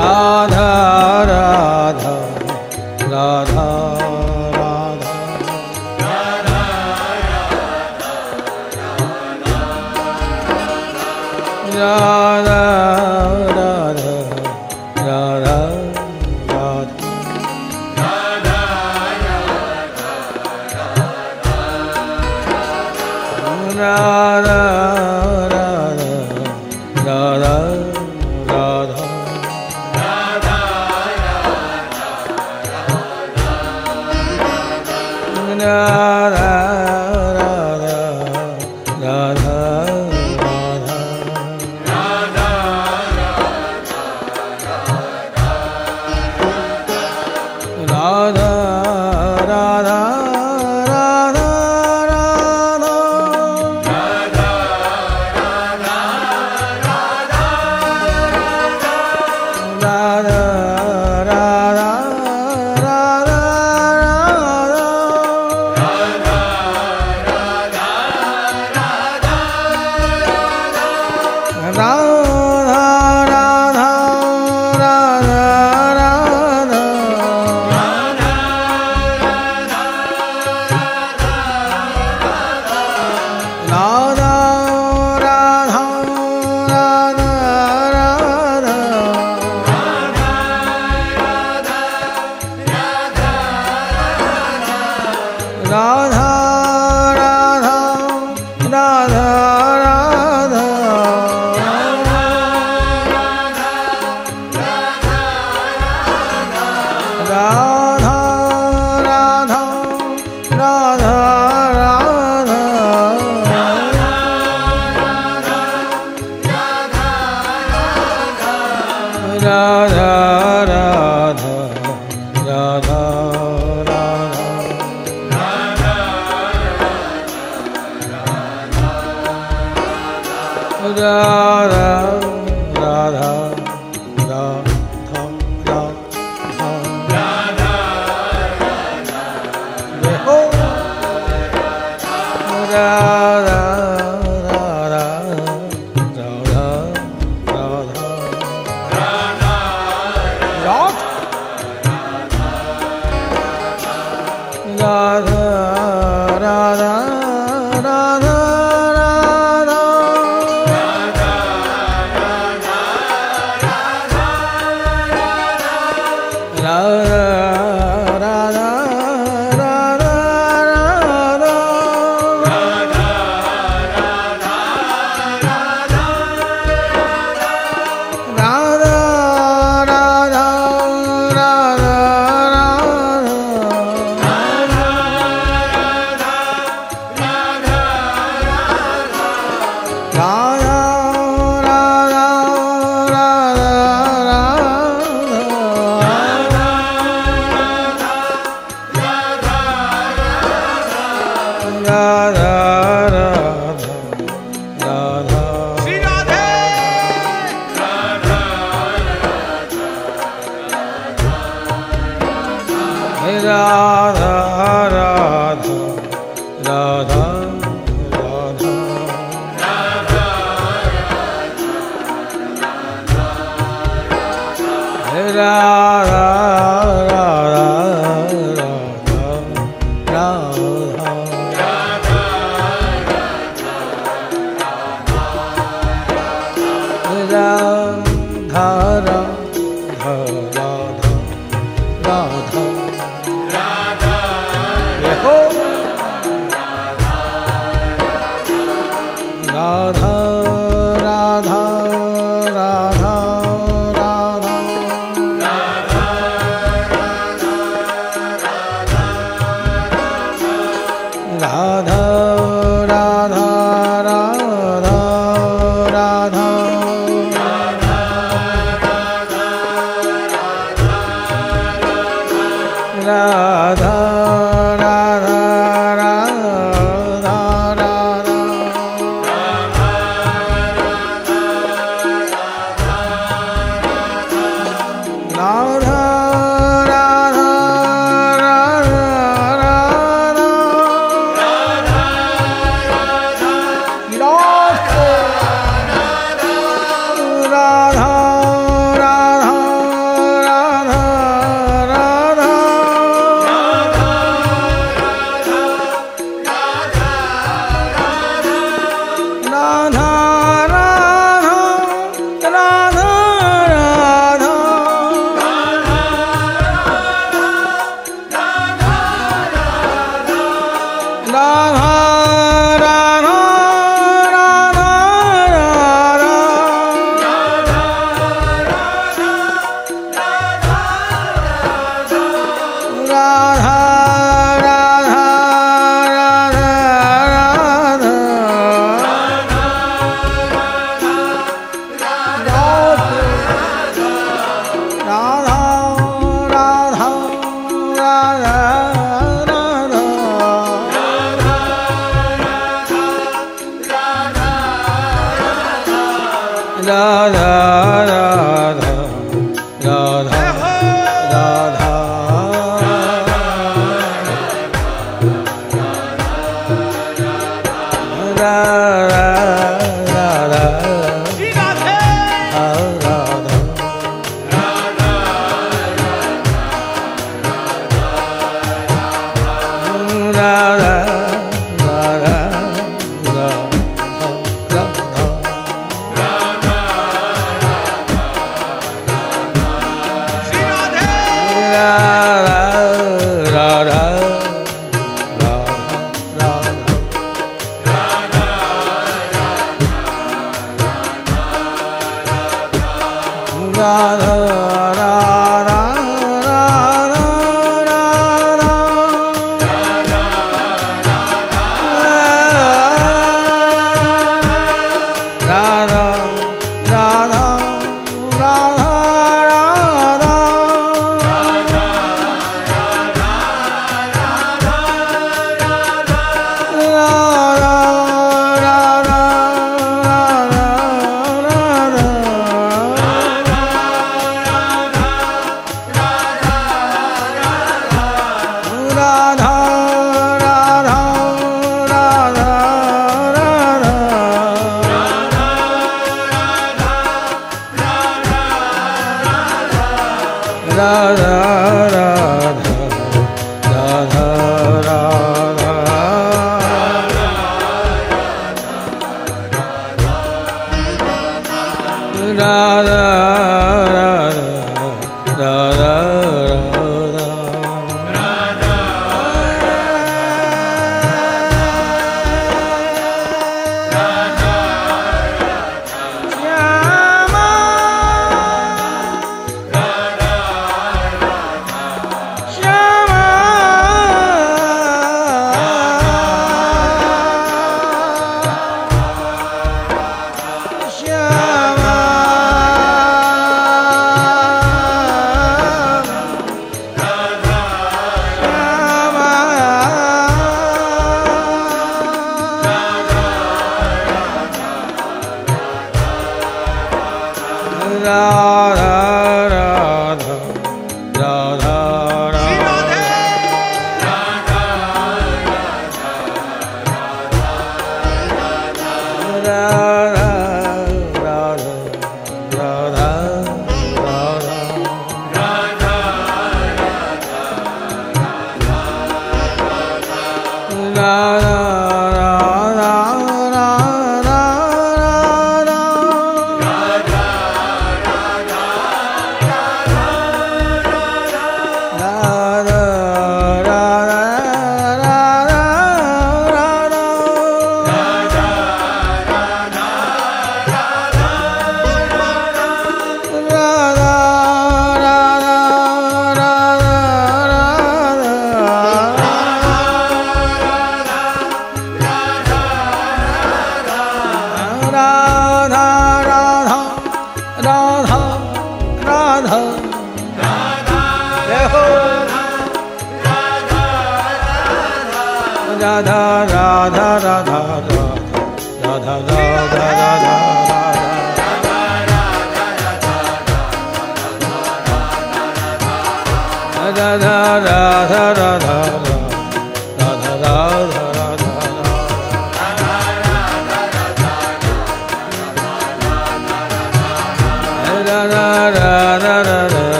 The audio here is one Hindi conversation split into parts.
நாதா Radha. Hara धारा Now Our high. का Radha, Radha, Radha, Radha, Radha, Radha, Radha,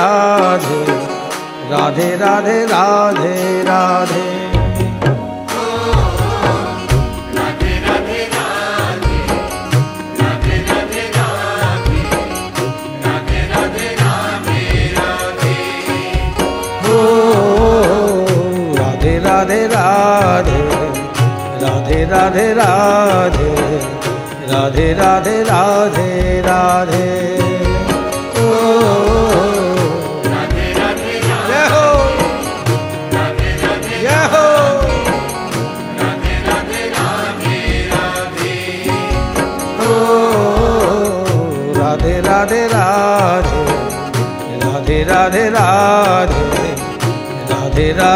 Radhe Radhe Radhe Radhe Radhe Radhe Radhe Radhe Radhe Radhe Radhe Radhe Radhe Radhe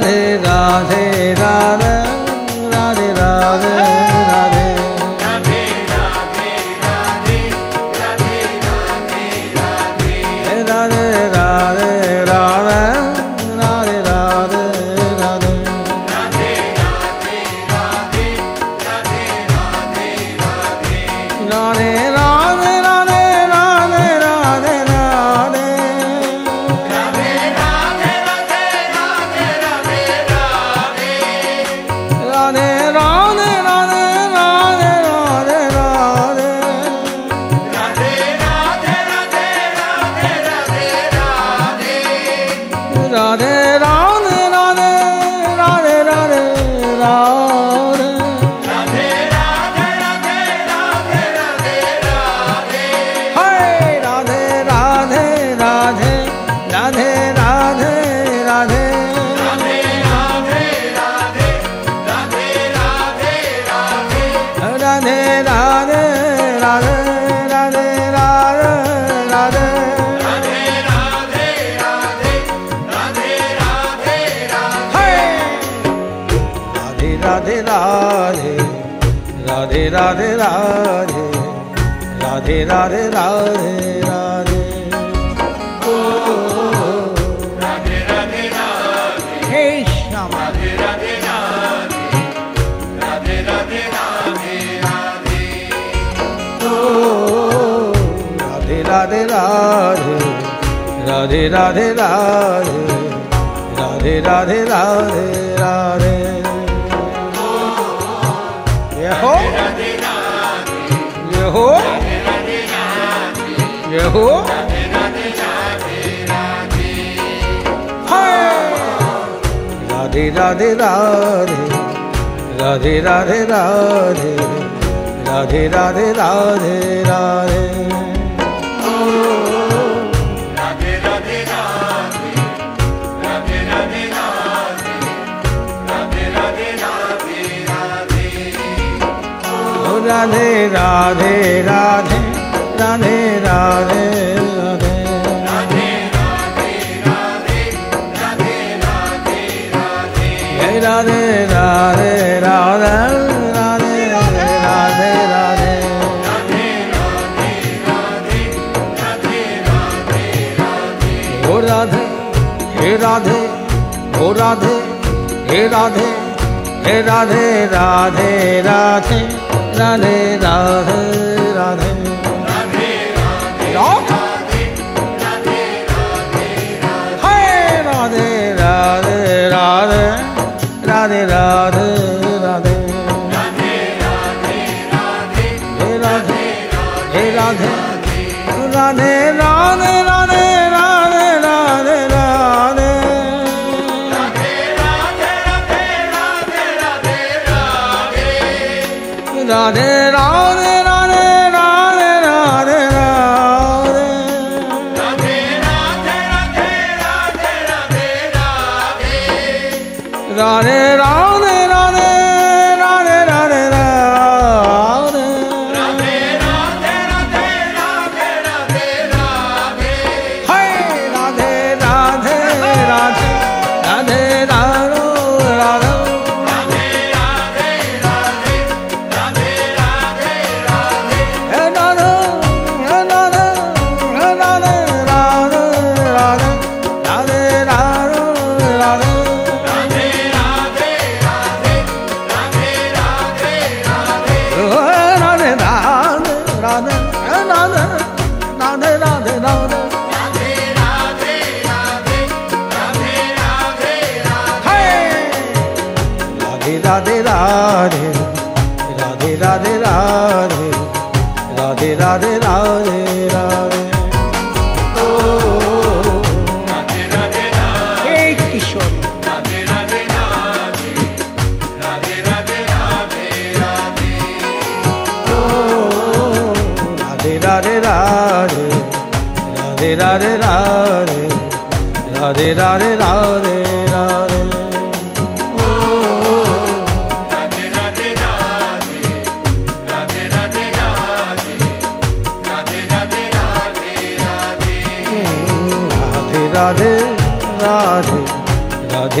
ね。राधे Radhe Radhe Radhe Radhe Radhe Radhe Radhe Radhe. ये हो ये हो ये हो। राधे राधे राधे राधे राधे राधे राधे राधे राधे राधे। राधे राधे राधे राधे राधे राधे। राधे राधे राधे राधे राधे राधे राधे। राधे हे राधे हो राधे हे राधे हे राधे राधे राधे, राधे, राधे, राधे, राधे, राधे, राधे, राधे, राधे। राधे राधे राधे राधे राधे राधे राधे राधे राधे हे राधे हे राधे राधे राधे